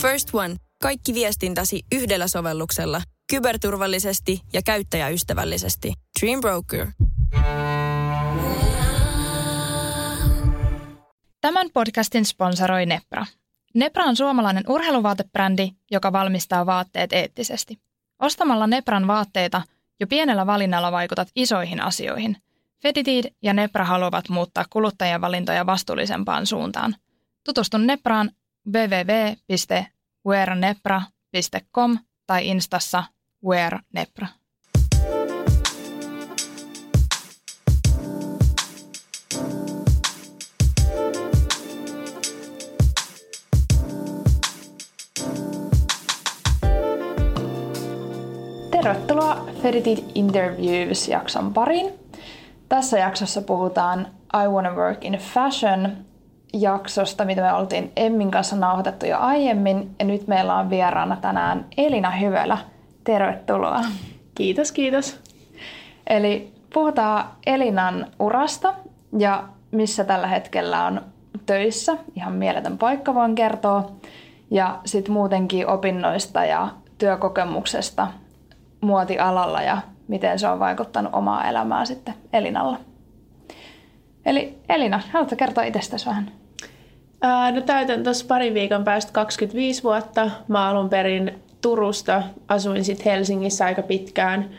First One. Kaikki viestintäsi yhdellä sovelluksella. Kyberturvallisesti ja käyttäjäystävällisesti. Dream Broker. Tämän podcastin sponsoroi Nepra. Nepra on suomalainen urheiluvaatebrändi, joka valmistaa vaatteet eettisesti. Ostamalla Nepran vaatteita jo pienellä valinnalla vaikutat isoihin asioihin. Fetitid ja Nepra haluavat muuttaa kuluttajien valintoja vastuullisempaan suuntaan. Tutustu Nepraan www.wearnepra.com tai instassa wearnepra. Tervetuloa Ferited Interviews-jakson pariin. Tässä jaksossa puhutaan I Wanna Work in Fashion jaksosta, mitä me oltiin Emmin kanssa nauhoitettu jo aiemmin. Ja nyt meillä on vieraana tänään Elina Hyvölä. Tervetuloa. Kiitos, kiitos. Eli puhutaan Elinan urasta ja missä tällä hetkellä on töissä. Ihan mieletön paikka voin kertoa. Ja sitten muutenkin opinnoista ja työkokemuksesta muotialalla ja miten se on vaikuttanut omaa elämää sitten Elinalla. Eli Elina, haluatko kertoa itsestäsi vähän? No täytän tuossa parin viikon päästä 25 vuotta. Mä alun perin Turusta, asuin sitten Helsingissä aika pitkään.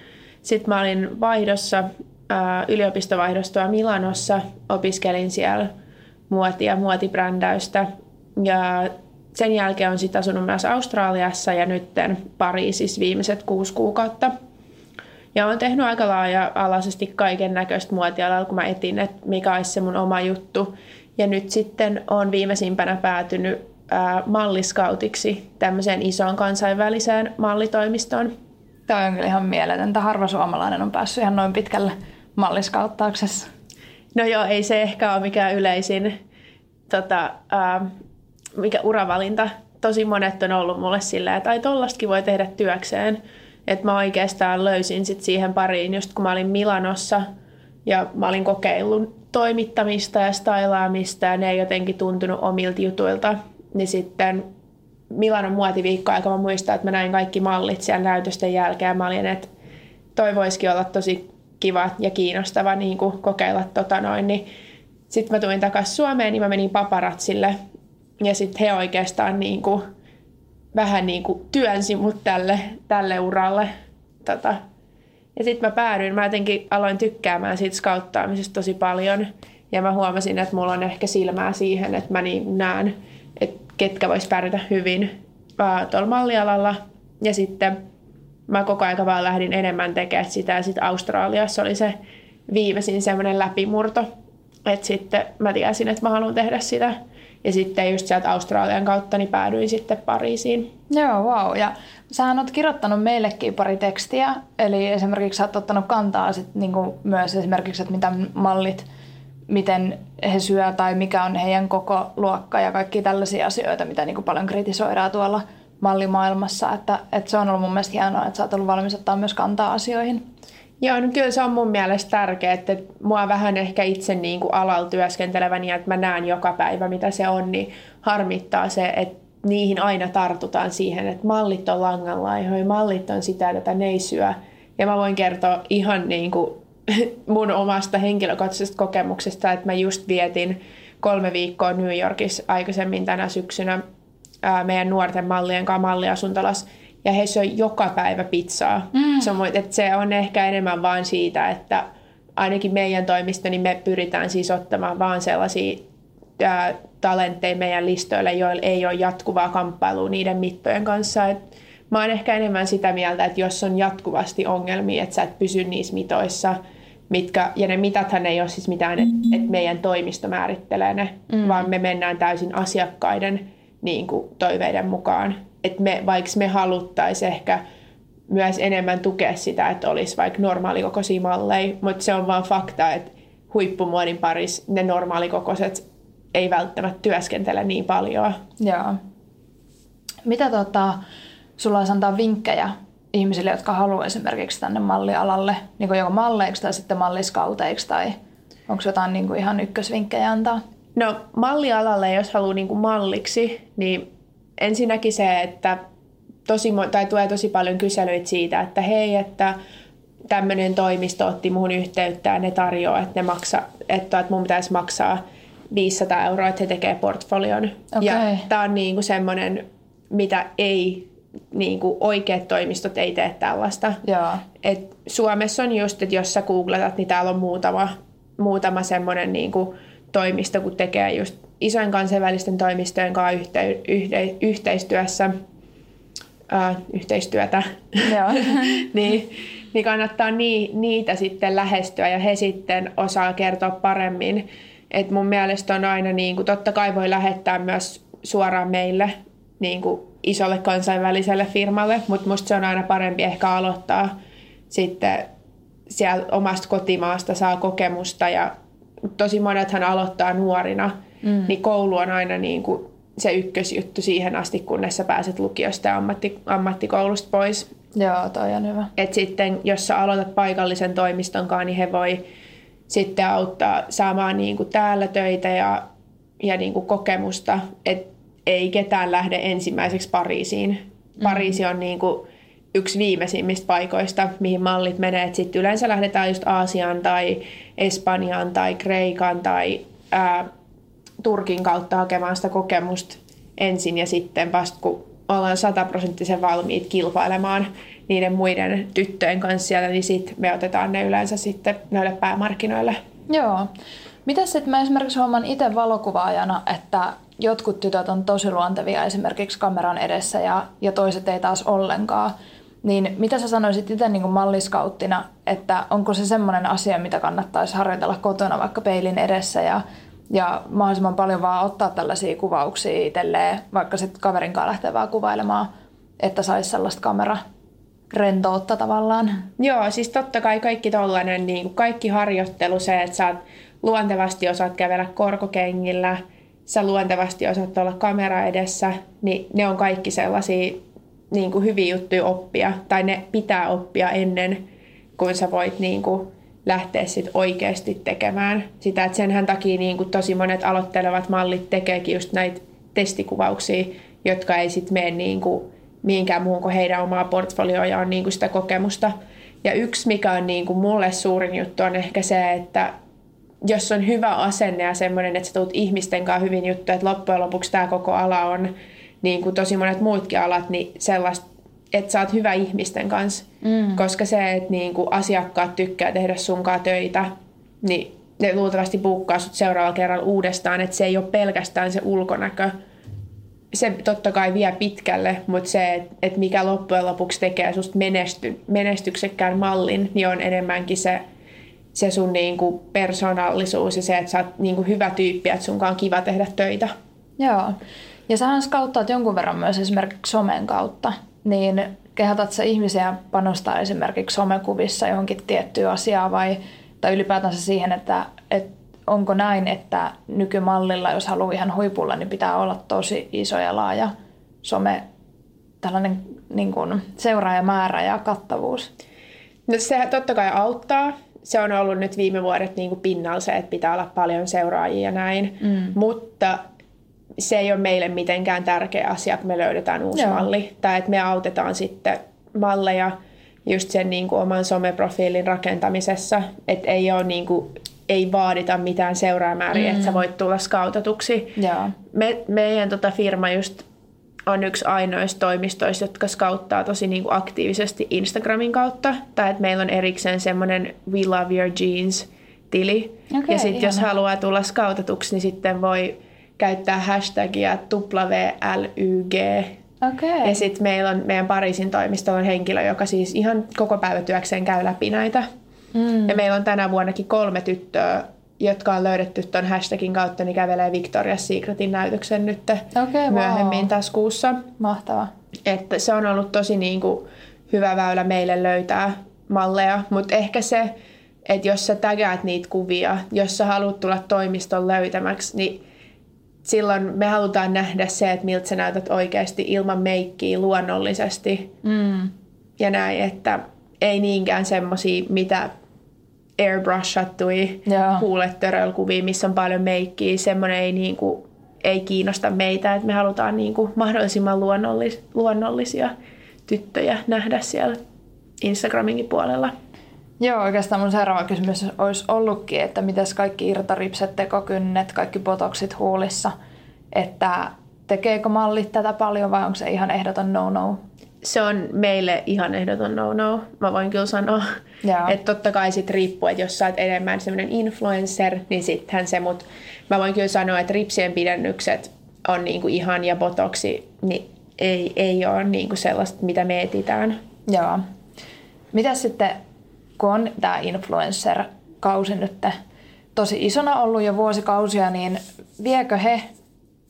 Sitten mä olin vaihdossa, yliopistovaihdostoa Milanossa, opiskelin siellä muotia, muotibrändäystä. Ja sen jälkeen on sitten asunut myös Australiassa ja nyt Pariisissa viimeiset kuusi kuukautta. Ja olen tehnyt aika laaja-alaisesti kaiken näköistä muotialalla, kun mä etin, että mikä olisi se mun oma juttu. Ja nyt sitten on viimeisimpänä päätynyt ää, malliskautiksi tämmöiseen isoon kansainväliseen mallitoimistoon. Tämä on kyllä ihan mieletöntä. Harva suomalainen on päässyt ihan noin pitkälle malliskauttauksessa. No joo, ei se ehkä ole mikään yleisin tota, ää, mikä uravalinta. Tosi monet on ollut mulle silleen, että ai tollastakin voi tehdä työkseen. Että mä oikeastaan löysin sit siihen pariin, just kun mä olin Milanossa ja mä olin kokeillut toimittamista ja stylaamista ja ne ei jotenkin tuntunut omilta jutuilta. Niin sitten Milanon muotiviikko aika mä muistan, että mä näin kaikki mallit siellä näytösten jälkeen. Mä olin, että toi voisikin olla tosi kiva ja kiinnostava niin kuin kokeilla tota noin. Niin sitten mä tulin takaisin Suomeen, niin mä menin paparatsille ja sitten he oikeastaan niin kuin, vähän niin kuin työnsi mut tälle, tälle uralle. Tota. Ja sitten mä päädyin, mä jotenkin aloin tykkäämään siitä skauttaamisesta tosi paljon. Ja mä huomasin, että mulla on ehkä silmää siihen, että mä niin näen, että ketkä vois pärjätä hyvin tuolla mallialalla. Ja sitten mä koko ajan vaan lähdin enemmän tekemään sitä. Ja sitten Australiassa oli se viimeisin semmoinen läpimurto. Että sitten mä tiesin, että mä haluan tehdä sitä ja sitten just sieltä Australian kautta niin päädyin sitten Pariisiin. Joo, wow. Ja sähän oot kirjoittanut meillekin pari tekstiä. Eli esimerkiksi sä oot ottanut kantaa sit niinku myös esimerkiksi, että mitä mallit, miten he syö tai mikä on heidän koko luokka ja kaikki tällaisia asioita, mitä niinku paljon kritisoidaan tuolla mallimaailmassa. Että, että se on ollut mun mielestä hienoa, että sä oot ollut valmis ottaa myös kantaa asioihin. Joo, no kyllä se on mun mielestä tärkeää, että mua vähän ehkä itse niin kuin alalla työskentelevän ja että mä näen joka päivä mitä se on, niin harmittaa se, että niihin aina tartutaan siihen, että mallit on langanlaihoja, mallit on sitä, että ne ei syö. Ja mä voin kertoa ihan niin kuin mun omasta henkilökohtaisesta kokemuksesta, että mä just vietin kolme viikkoa New Yorkissa aikaisemmin tänä syksynä meidän nuorten mallien kanssa malliasuntolas ja he syö joka päivä pizzaa. Mm. Samoin, että se on ehkä enemmän vain siitä, että ainakin meidän toimisto, niin me pyritään siis ottamaan vaan sellaisia ää, talentteja meidän listoille, joilla ei ole jatkuvaa kamppailua niiden mittojen kanssa. Et mä oon ehkä enemmän sitä mieltä, että jos on jatkuvasti ongelmia, että sä et pysy niissä mitoissa, mitkä, ja ne mitathan ei ole siis mitään, että et meidän toimisto määrittelee ne, mm. vaan me mennään täysin asiakkaiden niin kuin, toiveiden mukaan että me, vaikka me haluttaisiin ehkä myös enemmän tukea sitä, että olisi vaikka normaalikokoisia malleja, mutta se on vaan fakta, että huippumuodin parissa ne normaalikokoiset ei välttämättä työskentele niin paljon. Joo. Mitä tota, sulla olisi antaa vinkkejä ihmisille, jotka haluaa esimerkiksi tänne mallialalle, niin kuin joko malleiksi tai sitten malliskauteiksi, tai onko jotain niin kuin ihan ykkösvinkkejä antaa? No mallialalle, jos haluaa niin kuin malliksi, niin ensinnäkin se, että tosi, tai tulee tosi paljon kyselyitä siitä, että hei, että tämmöinen toimisto otti muhun yhteyttä ja ne tarjoaa, että, ne maksa, että, että mun pitäisi maksaa 500 euroa, että he tekee portfolion. Okay. Ja tämä on niinku semmoinen, mitä ei niin kuin oikeat toimistot ei tee tällaista. Joo. Et Suomessa on just, että jos sä googletat, niin täällä on muutama, muutama semmoinen niin kuin toimisto, kun tekee just isojen kansainvälisten toimistojen kanssa yhte, yhte, yhteistyössä, ää, yhteistyötä, Joo. niin, niin kannattaa nii, niitä sitten lähestyä ja he sitten osaa kertoa paremmin. Et mun mielestä on aina, niin kuin, totta kai voi lähettää myös suoraan meille niin kuin isolle kansainväliselle firmalle, mutta musta se on aina parempi ehkä aloittaa sitten siellä omasta kotimaasta saa kokemusta ja tosi monethan aloittaa nuorina, mm. niin koulu on aina niin kuin se ykkösjuttu siihen asti, kunnes sä pääset lukiosta ja ammatti, ammattikoulusta pois. Joo, toi on hyvä. Et sitten jos sä aloitat paikallisen toimistonkaan, niin he voi sitten auttaa saamaan niin kuin täällä töitä ja, ja niin kuin kokemusta. Et ei ketään lähde ensimmäiseksi Pariisiin. Mm. Pariisi on niin kuin yksi viimeisimmistä paikoista, mihin mallit menee. Sitten yleensä lähdetään just Aasiaan tai Espanjaan tai Kreikan tai ää, Turkin kautta hakemaan sitä kokemusta ensin ja sitten vasta kun ollaan sataprosenttisen valmiit kilpailemaan niiden muiden tyttöjen kanssa siellä, niin sitten me otetaan ne yleensä sitten noille päämarkkinoille. Joo. Mitäs sitten mä esimerkiksi huomaan itse valokuvaajana, että jotkut tytöt on tosi luontevia esimerkiksi kameran edessä ja, ja toiset ei taas ollenkaan. Niin mitä sä sanoisit itse niin kuin malliskauttina, että onko se semmoinen asia, mitä kannattaisi harjoitella kotona vaikka peilin edessä ja, ja mahdollisimman paljon vaan ottaa tällaisia kuvauksia itselleen, vaikka sitten kaverin kanssa lähtee vaan kuvailemaan, että saisi sellaista kamera rentoutta tavallaan. Joo, siis totta kai kaikki tollainen, niin kuin kaikki harjoittelu, se, että sä luontevasti osaat kävellä korkokengillä, sä luontevasti osaat olla kamera edessä, niin ne on kaikki sellaisia niin kuin hyviä juttuja oppia, tai ne pitää oppia ennen kuin sä voit niin kuin lähteä sit oikeasti tekemään sitä. Et senhän takia niin kuin tosi monet aloittelevat mallit tekeekin just näitä testikuvauksia, jotka ei sitten mene niin kuin mihinkään muuhun kuin heidän omaa portfolioa ja on niin kuin sitä kokemusta. Ja yksi, mikä on niin kuin mulle suurin juttu, on ehkä se, että jos on hyvä asenne ja semmoinen, että sä tulet ihmisten kanssa hyvin juttu, että loppujen lopuksi tämä koko ala on niin kuin tosi monet muutkin alat, niin sellaista, että sä oot hyvä ihmisten kanssa. Mm. Koska se, että niin kuin asiakkaat tykkää tehdä sunkaan töitä, niin ne luultavasti puukkaa sut seuraavalla kerralla uudestaan, että se ei ole pelkästään se ulkonäkö. Se totta kai vie pitkälle, mutta se, että et mikä loppujen lopuksi tekee susta menesty, menestyksekkään mallin, niin on enemmänkin se, se sun niinku persoonallisuus ja se, että sä oot niinku hyvä tyyppi, että sunkaan on kiva tehdä töitä. Joo. Ja sähän skauttaat jonkun verran myös esimerkiksi somen kautta, niin kehotat sä ihmisiä panostaa esimerkiksi somekuvissa johonkin tiettyyn asiaan vai tai ylipäätänsä siihen, että, että onko näin, että nykymallilla, jos haluaa ihan huipulla, niin pitää olla tosi iso ja laaja some, tällainen niin kuin seuraajamäärä ja kattavuus? No se totta kai auttaa. Se on ollut nyt viime vuodet niin kuin pinnalla se, että pitää olla paljon seuraajia ja näin. Mm. Mutta se ei ole meille mitenkään tärkeä asia, kun me löydetään uusi Joo. malli. Tai että me autetaan sitten malleja just sen niin kuin oman someprofiilin rakentamisessa. Että ei ole niin kuin, ei vaadita mitään seuraamääriä, mm. että sä voit tulla skautatuksi. Me, meidän tota firma just on yksi ainoista toimistoista, jotka skauttaa tosi niin kuin aktiivisesti Instagramin kautta. Tai että meillä on erikseen semmoinen We Love Your Jeans-tili. Okay, ja sitten jos haluaa tulla skautatuksi, niin sitten voi käyttää hashtagia WLYG. Okay. Ja sitten meillä on meidän Pariisin toimistolla on henkilö, joka siis ihan koko päivätyökseen käy läpi näitä. Mm. Ja meillä on tänä vuonnakin kolme tyttöä, jotka on löydetty tuon hashtagin kautta, niin kävelee Victoria's Secretin näytöksen nyt okay, myöhemmin wow. tässä kuussa. Mahtava. Että se on ollut tosi niin kuin hyvä väylä meille löytää malleja, mutta ehkä se, että jos sä tägäät niitä kuvia, jos sä haluat tulla toimiston löytämäksi, niin silloin me halutaan nähdä se, että miltä sä näytät oikeasti ilman meikkiä luonnollisesti. Mm. Ja näin, että ei niinkään semmosia, mitä airbrush-attui huuletörölkuvia, missä on paljon meikkiä. Semmoinen ei niinku, ei kiinnosta meitä, että me halutaan niin kuin mahdollisimman luonnollis, luonnollisia tyttöjä nähdä siellä Instagraminkin puolella. Joo, oikeastaan mun seuraava kysymys olisi ollutkin, että mitäs kaikki irtoripset, tekokynnet, kaikki botoksit huulissa, että tekeekö mallit tätä paljon vai onko se ihan ehdoton no-no? Se on meille ihan ehdoton no-no, mä voin kyllä sanoa. Että totta kai sit riippuu, että jos sä oot enemmän semmoinen influencer, niin sittenhän se, mutta mä voin kyllä sanoa, että ripsien pidennykset on niinku ihan ja botoksi, niin ei, ei ole niinku sellaista, mitä me etitään. Joo. Mitä sitten, kun on tämä influencer-kausi nyt tosi isona ollut jo vuosikausia, niin viekö he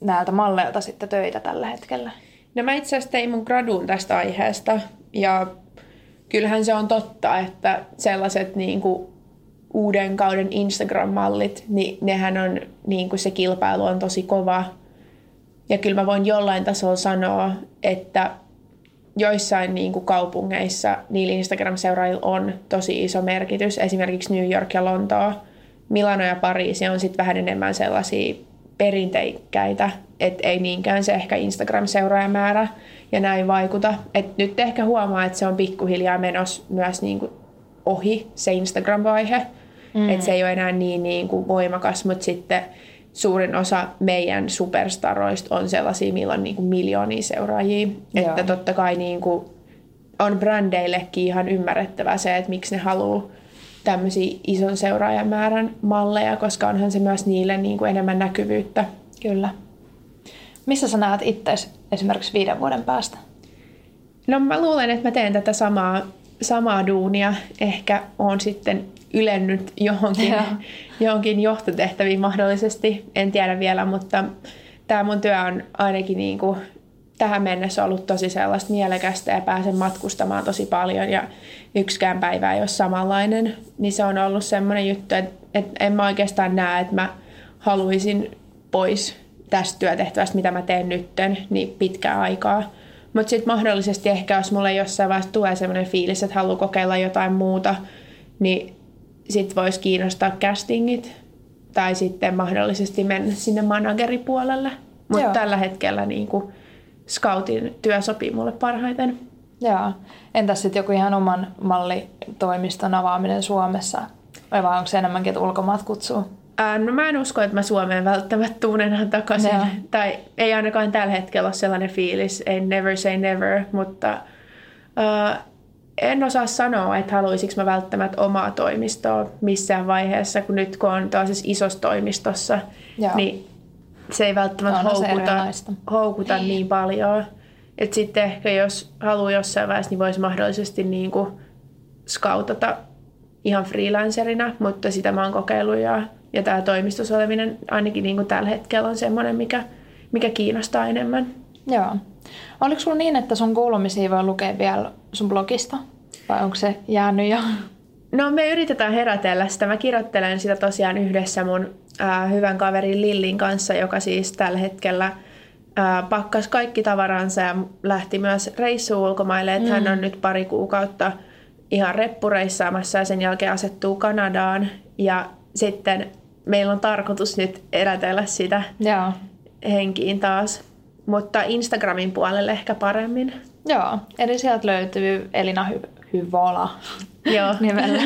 näiltä malleilta sitten töitä tällä hetkellä? No mä itse asiassa tein mun graduun tästä aiheesta ja kyllähän se on totta, että sellaiset niin kuin uuden kauden Instagram-mallit, niin nehän on, niin kuin se kilpailu on tosi kova. Ja kyllä mä voin jollain tasolla sanoa, että joissain niin kuin kaupungeissa niillä Instagram-seuraajilla on tosi iso merkitys. Esimerkiksi New York ja Lontoa. Milano ja Pariisi on sitten vähän enemmän sellaisia perinteikkäitä, että ei niinkään se ehkä Instagram-seuraajamäärä ja näin vaikuta. Et nyt ehkä huomaa, että se on pikkuhiljaa menossa myös niin kuin ohi se Instagram-vaihe. Mm. Että se ei ole enää niin, niin kuin voimakas, mutta sitten suurin osa meidän superstaroista on sellaisia, millä on niin kuin miljoonia seuraajia. Joo. Että totta kai niin kuin on brändeillekin ihan ymmärrettävää se, että miksi ne haluaa tämmöisiä ison seuraajamäärän malleja, koska onhan se myös niille niin kuin enemmän näkyvyyttä. Kyllä. Missä sä näet itse esimerkiksi viiden vuoden päästä? No mä luulen, että mä teen tätä samaa, samaa duunia. Ehkä on sitten ylennyt johonkin, johonkin johtotehtäviin mahdollisesti. En tiedä vielä, mutta tämä mun työ on ainakin niin kuin tähän mennessä ollut tosi sellaista mielekästä ja pääsen matkustamaan tosi paljon ja yksikään päivä ei ole samanlainen, niin se on ollut semmoinen juttu, että, että en mä oikeastaan näe, että mä haluaisin pois tästä työtehtävästä, mitä mä teen nytten, niin pitkää aikaa. Mutta sitten mahdollisesti ehkä, jos mulle jossain vaiheessa tulee sellainen fiilis, että haluaa kokeilla jotain muuta, niin sitten voisi kiinnostaa castingit tai sitten mahdollisesti mennä sinne manageripuolelle. Mutta tällä hetkellä niin kuin scoutin työ sopii mulle parhaiten. Joo. Entäs sitten joku ihan oman mallitoimiston avaaminen Suomessa? Vai vaan onko se enemmänkin, että ulkomaat kutsuu? Ää, no mä en usko, että mä Suomeen välttämättä tuun enää takaisin. Joo. Tai ei ainakaan tällä hetkellä ole sellainen fiilis. Ei never say never, mutta ää, en osaa sanoa, että haluaisinko mä välttämättä omaa toimistoa missään vaiheessa, kun nyt kun on taas isossa toimistossa, Joo. niin se ei välttämättä houkuta, houkuta niin. niin paljon. Että sitten ehkä jos haluaa jossain vaiheessa, niin voisi mahdollisesti niin kuin scoutata ihan freelancerina, mutta sitä mä oon kokeillut ja, ja tämä toimistossa oleminen ainakin niin kuin tällä hetkellä on semmoinen, mikä, mikä kiinnostaa enemmän. Joo. Oliko sulla niin, että sun kuulumisia voi lukea vielä sun blogista? Vai onko se jäänyt jo? No me yritetään herätellä sitä. Mä kirjoittelen sitä tosiaan yhdessä mun äh, hyvän kaverin Lillin kanssa, joka siis tällä hetkellä äh, pakkas kaikki tavaransa ja lähti myös reissuun ulkomaille. Että mm. hän on nyt pari kuukautta ihan reppureissaamassa ja sen jälkeen asettuu Kanadaan. Ja sitten meillä on tarkoitus nyt erätellä sitä Joo. henkiin taas. Mutta Instagramin puolelle ehkä paremmin. Joo, eli sieltä löytyy Elina Hy- Hyvola Joo. nimellä.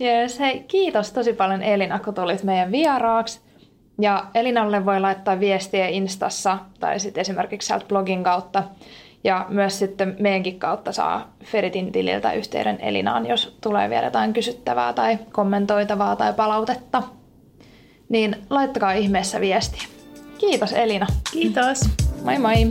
yes, hei, kiitos tosi paljon Elina, kun tulit meidän vieraaksi. Ja Elinalle voi laittaa viestiä Instassa tai sitten esimerkiksi sieltä blogin kautta. Ja myös sitten meidänkin kautta saa Feritin tililtä yhteyden Elinaan, jos tulee vielä jotain kysyttävää tai kommentoitavaa tai palautetta. Niin laittakaa ihmeessä viestiä. Kiitos Elina. Kiitos. Moi moi.